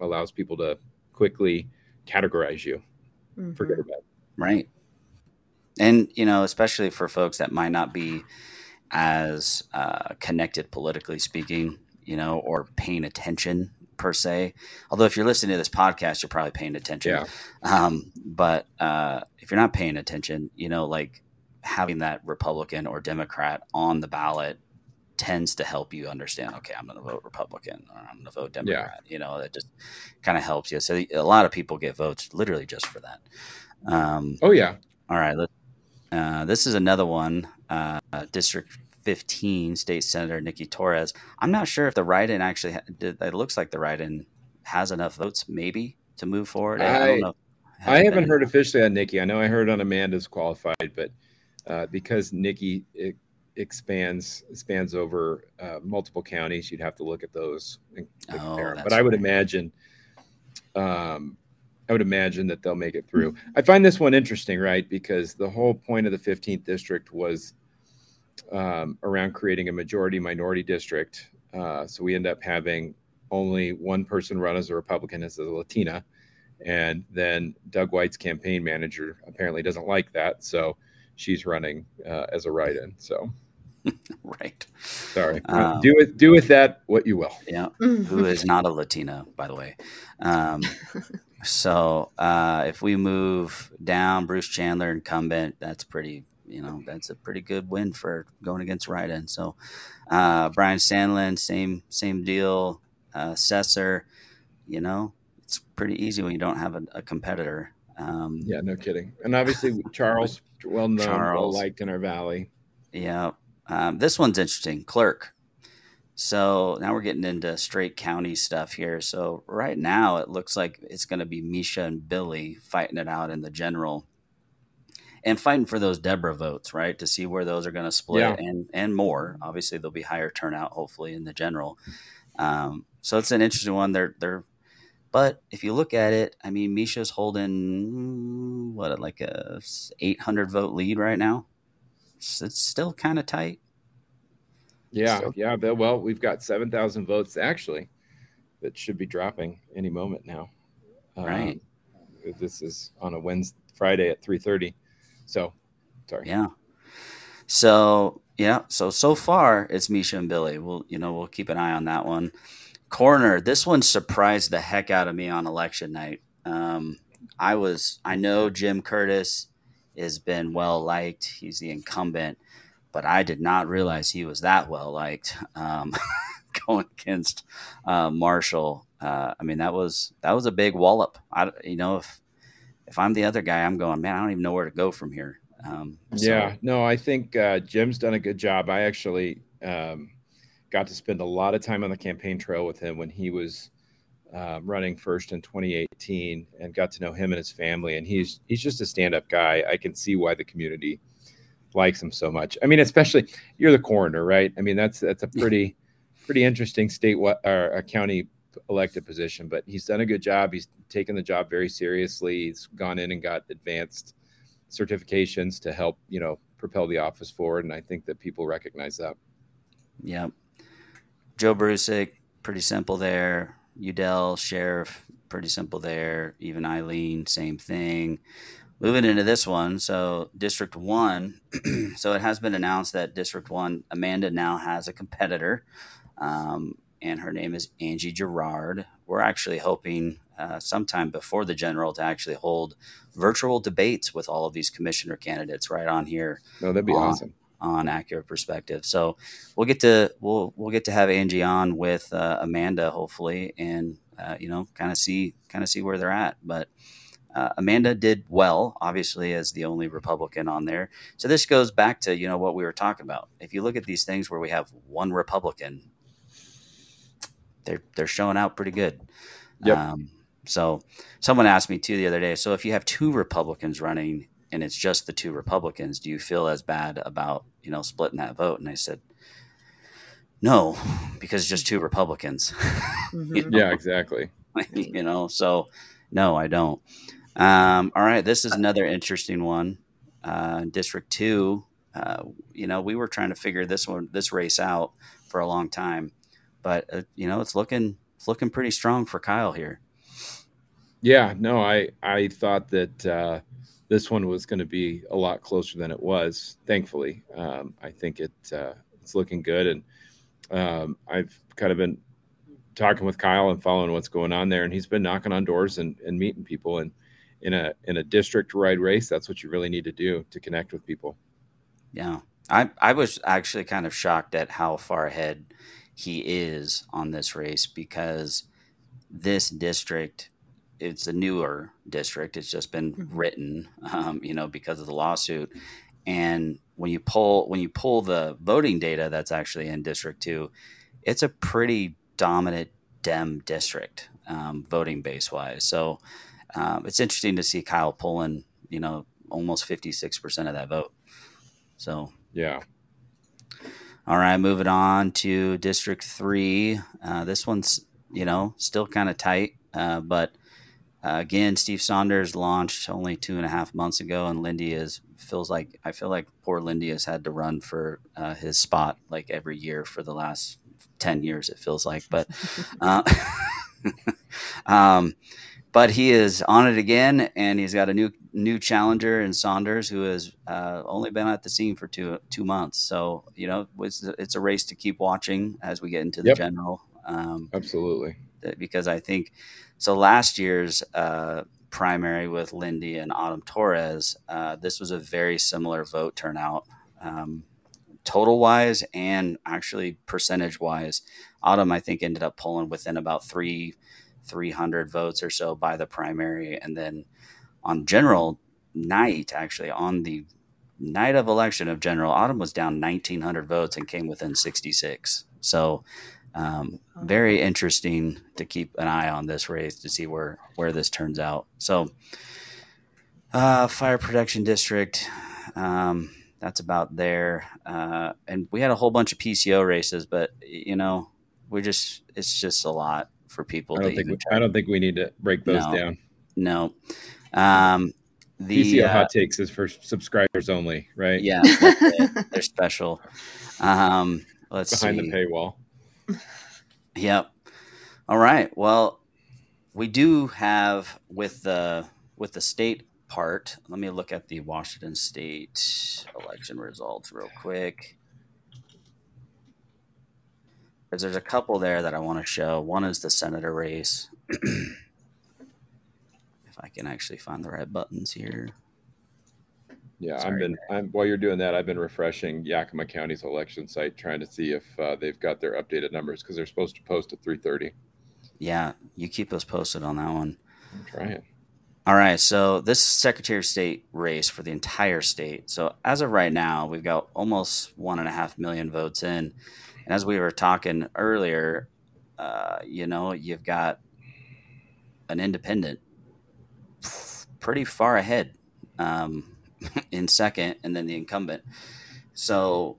S3: allows people to quickly categorize you mm-hmm. for good or bad.
S2: Right. And you know, especially for folks that might not be as uh, connected politically speaking, you know, or paying attention per se. Although if you're listening to this podcast, you're probably paying attention.
S3: Yeah.
S2: Um, but uh, if you're not paying attention, you know, like having that Republican or Democrat on the ballot tends to help you understand. Okay, I'm going to vote Republican or I'm going to vote Democrat. Yeah. You know, it just kind of helps you. So a lot of people get votes literally just for that. Um,
S3: oh yeah.
S2: All right. Uh, this is another one. Uh, District 15, State Senator Nikki Torres. I'm not sure if the write-in actually it looks like the write-in has enough votes, maybe to move forward. I, I don't know.
S3: I haven't heard officially on Nikki. I know I heard on Amanda's qualified, but uh, because Nikki expands spans over uh, multiple counties, you'd have to look at those and compare. Oh, but I would right. imagine, um, I would imagine that they'll make it through. I find this one interesting, right? Because the whole point of the 15th district was um, around creating a majority minority district. Uh, so we end up having only one person run as a Republican as a Latina. And then Doug White's campaign manager apparently doesn't like that. So she's running uh, as a write in. So.
S2: right.
S3: Sorry. Um, do with do with that what you will.
S2: Yeah. Who is not a Latina, by the way. Um, so uh, if we move down, Bruce Chandler incumbent, that's pretty you know that's a pretty good win for going against write-in. So uh, Bryan Sandlin, same same deal. Uh, Sesser, you know, it's pretty easy when you don't have a, a competitor. Um,
S3: yeah, no kidding. And obviously Charles, well known, Charles, well liked in our valley.
S2: Yeah, um, this one's interesting. Clerk. So now we're getting into straight county stuff here. So right now it looks like it's going to be Misha and Billy fighting it out in the general and fighting for those Deborah votes, right? To see where those are going to split yeah. and and more. Obviously, there'll be higher turnout, hopefully, in the general. Um, so it's an interesting one. They're they're, but if you look at it, I mean, Misha's holding what like a 800 vote lead right now. It's, it's still kind of tight.
S3: Yeah, so, yeah. Well, we've got 7,000 votes actually that should be dropping any moment now.
S2: Right.
S3: Um, this is on a Wednesday, Friday at 3:30. So, sorry.
S2: Yeah. So yeah. So so far it's Misha and Billy. We'll you know we'll keep an eye on that one. Coroner. This one surprised the heck out of me on election night. Um, I was I know Jim Curtis has been well liked. He's the incumbent, but I did not realize he was that well liked. Um, going against uh, Marshall. Uh, I mean that was that was a big wallop. I you know if if I'm the other guy, I'm going, man, I don't even know where to go from here. Um,
S3: so. Yeah, no, I think uh, Jim's done a good job. I actually um, got to spend a lot of time on the campaign trail with him when he was uh, running first in 2018, and got to know him and his family. And he's he's just a stand up guy. I can see why the community likes him so much. I mean, especially you're the coroner, right? I mean, that's that's a pretty pretty interesting state or a county elected position, but he's done a good job. He's taken the job very seriously. He's gone in and got advanced certifications to help, you know, propel the office forward. And I think that people recognize that.
S2: Yeah. Joe Brusic, pretty simple there. Udell, Sheriff, pretty simple there. Even Eileen, same thing. Moving into this one, so District 1, so it has been announced that District 1, Amanda now has a competitor. Um, and her name is Angie Gerard. We're actually hoping uh, sometime before the general to actually hold virtual debates with all of these commissioner candidates right on here.
S3: No, that'd be
S2: on,
S3: awesome
S2: on accurate perspective. So we'll get to we'll we'll get to have Angie on with uh, Amanda hopefully, and uh, you know kind of see kind of see where they're at. But uh, Amanda did well, obviously, as the only Republican on there. So this goes back to you know what we were talking about. If you look at these things where we have one Republican they're they're showing out pretty good.
S3: Yep. Um,
S2: so someone asked me too the other day. So if you have two Republicans running and it's just the two Republicans, do you feel as bad about you know splitting that vote? And I said, no, because just two Republicans.
S3: Mm-hmm. you know? Yeah, exactly.
S2: you know, so no, I don't. Um, all right, this is another interesting one. Uh, District two. Uh, you know, we were trying to figure this one, this race out for a long time but uh, you know it's looking it's looking pretty strong for Kyle here.
S3: Yeah, no, I I thought that uh, this one was going to be a lot closer than it was. Thankfully, um, I think it uh, it's looking good, and um, I've kind of been talking with Kyle and following what's going on there, and he's been knocking on doors and, and meeting people. And in a in a district ride race, that's what you really need to do to connect with people.
S2: Yeah, I I was actually kind of shocked at how far ahead he is on this race because this district it's a newer district. It's just been mm-hmm. written um, you know because of the lawsuit. And when you pull when you pull the voting data that's actually in district 2 it's a pretty dominant dem district um, voting base wise. So um, it's interesting to see kyle pulling you know almost 56% of that vote. So
S3: yeah
S2: all right, moving on to District 3. Uh, this one's, you know, still kind of tight. Uh, but uh, again, Steve Saunders launched only two and a half months ago, and Linde is feels like I feel like poor Linde has had to run for uh, his spot like every year for the last 10 years, it feels like. But, uh, um, but he is on it again, and he's got a new new challenger in Saunders, who has uh, only been at the scene for two two months. So you know, it's, it's a race to keep watching as we get into the yep. general.
S3: Um, Absolutely,
S2: because I think so. Last year's uh, primary with Linde and Autumn Torres, uh, this was a very similar vote turnout. Um, total wise and actually percentage wise, Autumn I think ended up pulling within about three 300 votes or so by the primary. And then on general night, actually, on the night of election of general, Autumn was down 1,900 votes and came within 66. So, um, very interesting to keep an eye on this race to see where where this turns out. So, uh, fire protection district, um, that's about there. Uh, and we had a whole bunch of PCO races, but you know, we just it's just a lot for people.
S3: I don't, think we, I don't think we need to break those
S2: no,
S3: down.
S2: No. Um,
S3: the PCO uh, hot takes is for subscribers only, right?
S2: Yeah, they're special. Um, let's
S3: behind
S2: see.
S3: the paywall.
S2: Yep. All right. Well, we do have with the with the state part. Let me look at the Washington State election results real quick because there's a couple there that I want to show. One is the senator race. if I can actually find the right buttons here.
S3: Yeah, Sorry. I've been. I'm, while you're doing that, I've been refreshing Yakima County's election site, trying to see if uh, they've got their updated numbers because they're supposed to post at 3:30.
S2: Yeah, you keep us posted on that one.
S3: I'm trying.
S2: All right, so this Secretary of State race for the entire state. So as of right now, we've got almost one and a half million votes in, and as we were talking earlier, uh, you know, you've got an independent pretty far ahead um, in second, and then the incumbent. So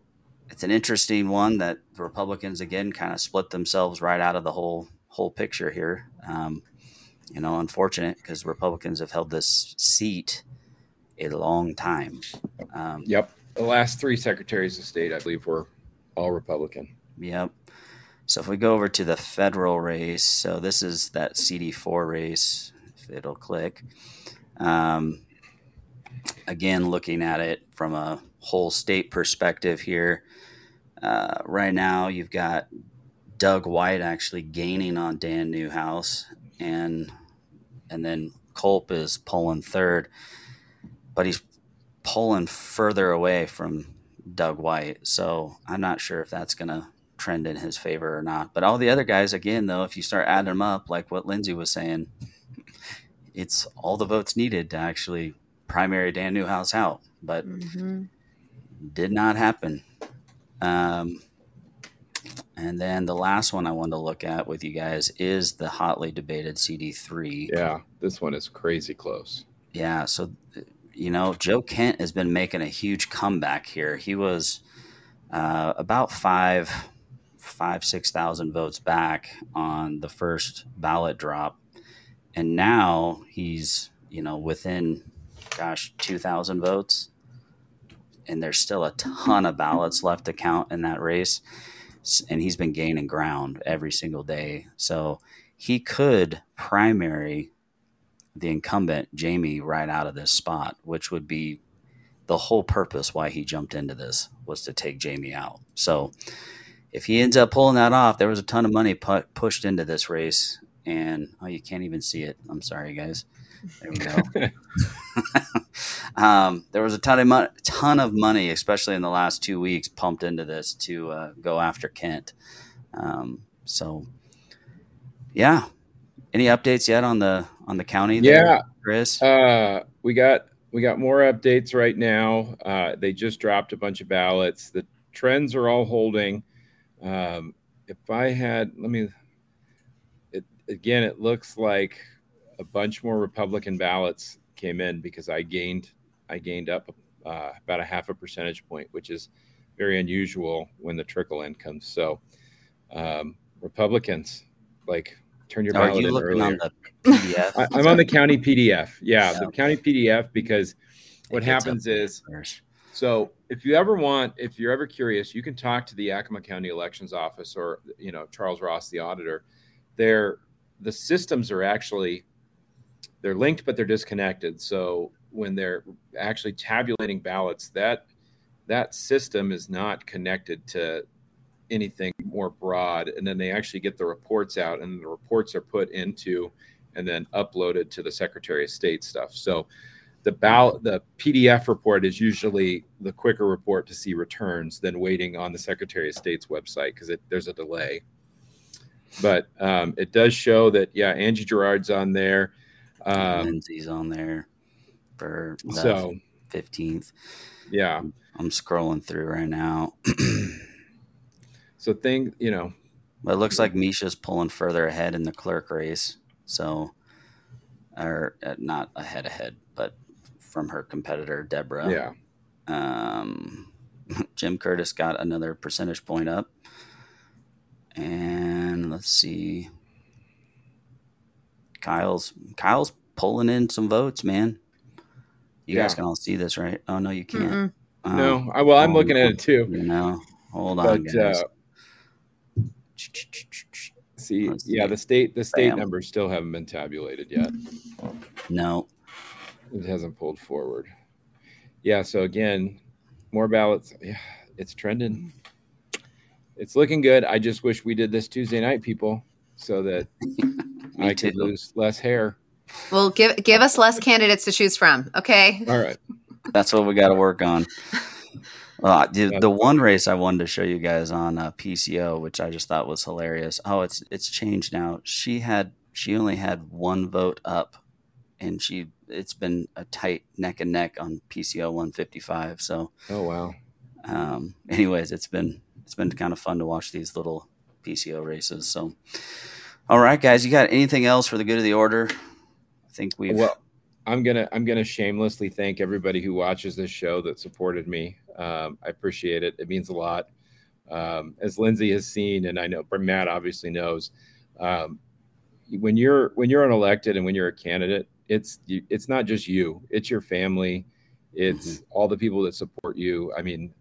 S2: it's an interesting one that the Republicans again kind of split themselves right out of the whole whole picture here. Um, you know, unfortunate because Republicans have held this seat a long time. Um,
S3: yep. The last three secretaries of state, I believe, were all Republican.
S2: Yep. So if we go over to the federal race, so this is that CD4 race, if it'll click. Um, again, looking at it from a whole state perspective here, uh, right now you've got Doug White actually gaining on Dan Newhouse, and and then Culp is pulling third, but he's pulling further away from Doug White. So I'm not sure if that's going to trend in his favor or not. But all the other guys, again, though, if you start adding them up, like what Lindsay was saying, it's all the votes needed to actually primary Dan Newhouse out, but mm-hmm. did not happen. Um, and then the last one I wanted to look at with you guys is the hotly debated CD3.
S3: Yeah, this one is crazy close.
S2: Yeah, so you know, Joe Kent has been making a huge comeback here. He was uh, about five, five, six thousand votes back on the first ballot drop, and now he's you know within, gosh, two thousand votes, and there's still a ton of ballots left to count in that race and he's been gaining ground every single day. So he could primary the incumbent Jaime right out of this spot, which would be the whole purpose why he jumped into this was to take Jaime out. So if he ends up pulling that off, there was a ton of money put, pushed into this race, and oh, you can't even see it. I'm sorry, guys. There we go. um, there was a ton of money, ton of money, especially in the last two weeks, pumped into this to uh, go after Kent. Um, so, yeah. Any updates yet on the on the county?
S3: There, yeah,
S2: Chris.
S3: Uh, we got we got more updates right now. Uh, they just dropped a bunch of ballots. The trends are all holding. Um, if I had, let me. It, again, it looks like a bunch more Republican ballots came in because I gained I gained up uh, about a half a percentage point, which is very unusual when the trickle in comes. So um, Republicans like turn your ballot you in earlier.
S2: PDF?
S3: I, am on the county PDF. Yeah, yeah, the county PDF because what happens is so if you ever want, if you're ever curious, you can talk to the Yakima County Elections Office or you know Charles Ross, the auditor. There, the systems are actually they're linked but they're disconnected. So when they're actually tabulating ballots that that system is not connected to anything more broad. And then they actually get the reports out and the reports are put into and then uploaded to the secretary of state stuff. So the ballot the pdf report is usually the quicker report to see returns than waiting on the secretary of state's website because there's a delay but um, it does show that yeah angie gerard's on there
S2: um, Lindsay's on there for the so fifteenth.
S3: Yeah,
S2: I'm, I'm scrolling through right now.
S3: so thing, you know,
S2: but it looks like Misha's pulling further ahead in the clerk race. So, or uh, not ahead ahead, but from her competitor Deborah.
S3: Yeah.
S2: Um, Jim Curtis got another percentage point up. And let's see. Kyle's Kyle's pulling in some votes, man. You yeah. guys can all see this, right? Oh no, you can't.
S3: Um, no, I, well, I'm looking at it too.
S2: No, hold on, guys. Uh,
S3: see, Let's yeah, see. the state the state Bam. numbers still haven't been tabulated yet.
S2: No,
S3: it hasn't pulled forward. Yeah, so again, more ballots. Yeah, it's trending. It's looking good. I just wish we did this Tuesday night, people, so that I too. could lose less hair.
S4: Well, give give us less candidates to choose from. Okay.
S3: All right.
S2: That's what we got to work on. Uh, the, the one race I wanted to show you guys on uh, PCO, which I just thought was hilarious. Oh, it's it's changed now. She had she only had one vote up, and she it's been a tight neck and neck on PCO 155. So,
S3: oh wow.
S2: Um, anyways, it's been it's been kind of fun to watch these little PCO races. So, all right, guys, you got anything else for the good of the order? I think we've.
S3: Well, I'm gonna I'm gonna shamelessly thank everybody who watches this show that supported me. Um, I appreciate it. It means a lot. Um, as Lindsay has seen, and I know Matt obviously knows, um, when you're when you're unelected and when you're a candidate, it's it's not just you; it's your family, it's mm-hmm. all the people that support you. I mean,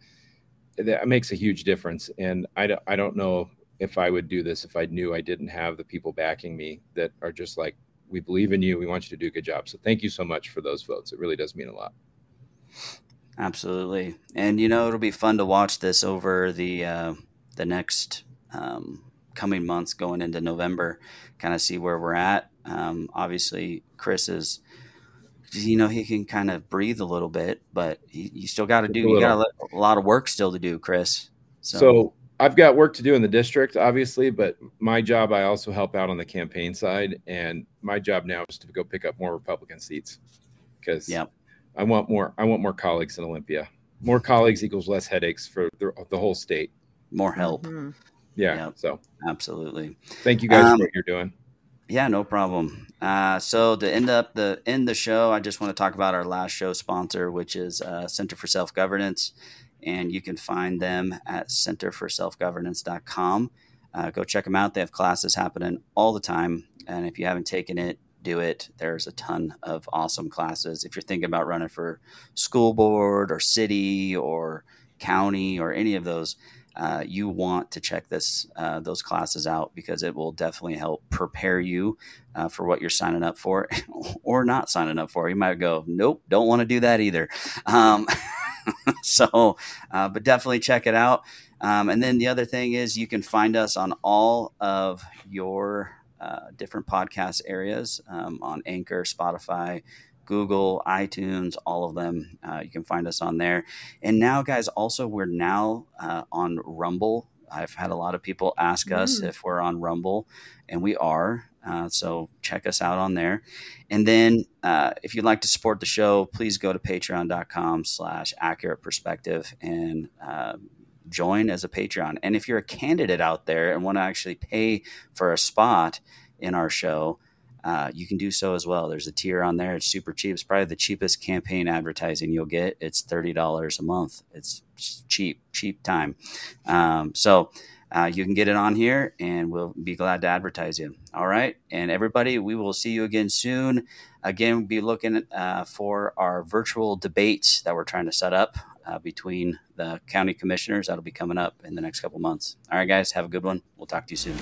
S3: that makes a huge difference. And I don't, I don't know if I would do this if I knew I didn't have the people backing me that are just like, we believe in you. We want you to do a good job. So thank you so much for those votes. It really does mean a lot.
S2: Absolutely, and you know it'll be fun to watch this over the uh, the next um, coming months, going into November, kind of see where we're at. Um, obviously, Chris is, you know, he can kind of breathe a little bit, but he, you still got to do. You got a lot of work still to do, Chris.
S3: So, so I've got work to do in the district, obviously, but my job, I also help out on the campaign side. And my job now is to go pick up more Republican seats because
S2: yep.
S3: I want more. I want more colleagues in Olympia. More colleagues equals less headaches for the, the whole state.
S2: More help.
S3: Mm-hmm. Yeah. Yep. So
S2: absolutely.
S3: Thank you guys um, for what you're doing.
S2: Yeah, no problem. Uh, so to end up the end the show, I just want to talk about our last show sponsor, which is uh, Center for Self Governance and you can find them at centerforselfgovernance.com. Uh, go check them out. They have classes happening all the time. And if you haven't taken it, do it. There's a ton of awesome classes. If you're thinking about running for school board or city or county or any of those, uh, you want to check this uh, those classes out because it will definitely help prepare you uh, for what you're signing up for or not signing up for. You might go, nope, don't want to do that either. Um, so, uh, but definitely check it out. Um, and then the other thing is you can find us on all of your uh, different podcast areas um, on Anchor, Spotify, Google, iTunes, all of them. Uh, you can find us on there. And now, guys, also we're now uh, on Rumble. I've had a lot of people ask us mm. if we're on Rumble, and we are. Uh, so check us out on there. And then uh, if you'd like to support the show, please go to patreon.com slash accurate perspective and uh, join as a Patreon. And if you're a candidate out there and want to actually pay for a spot in our show, uh, you can do so as well. There's a tier on there. It's super cheap. It's probably the cheapest campaign advertising you'll get. It's $30 a month. It's cheap, cheap time. Um, so uh, you can get it on here and we'll be glad to advertise you. All right. And everybody, we will see you again soon. Again, we'll be looking uh, for our virtual debates that we're trying to set up uh, between the county commissioners. That'll be coming up in the next couple months. All right, guys, have a good one. We'll talk to you soon.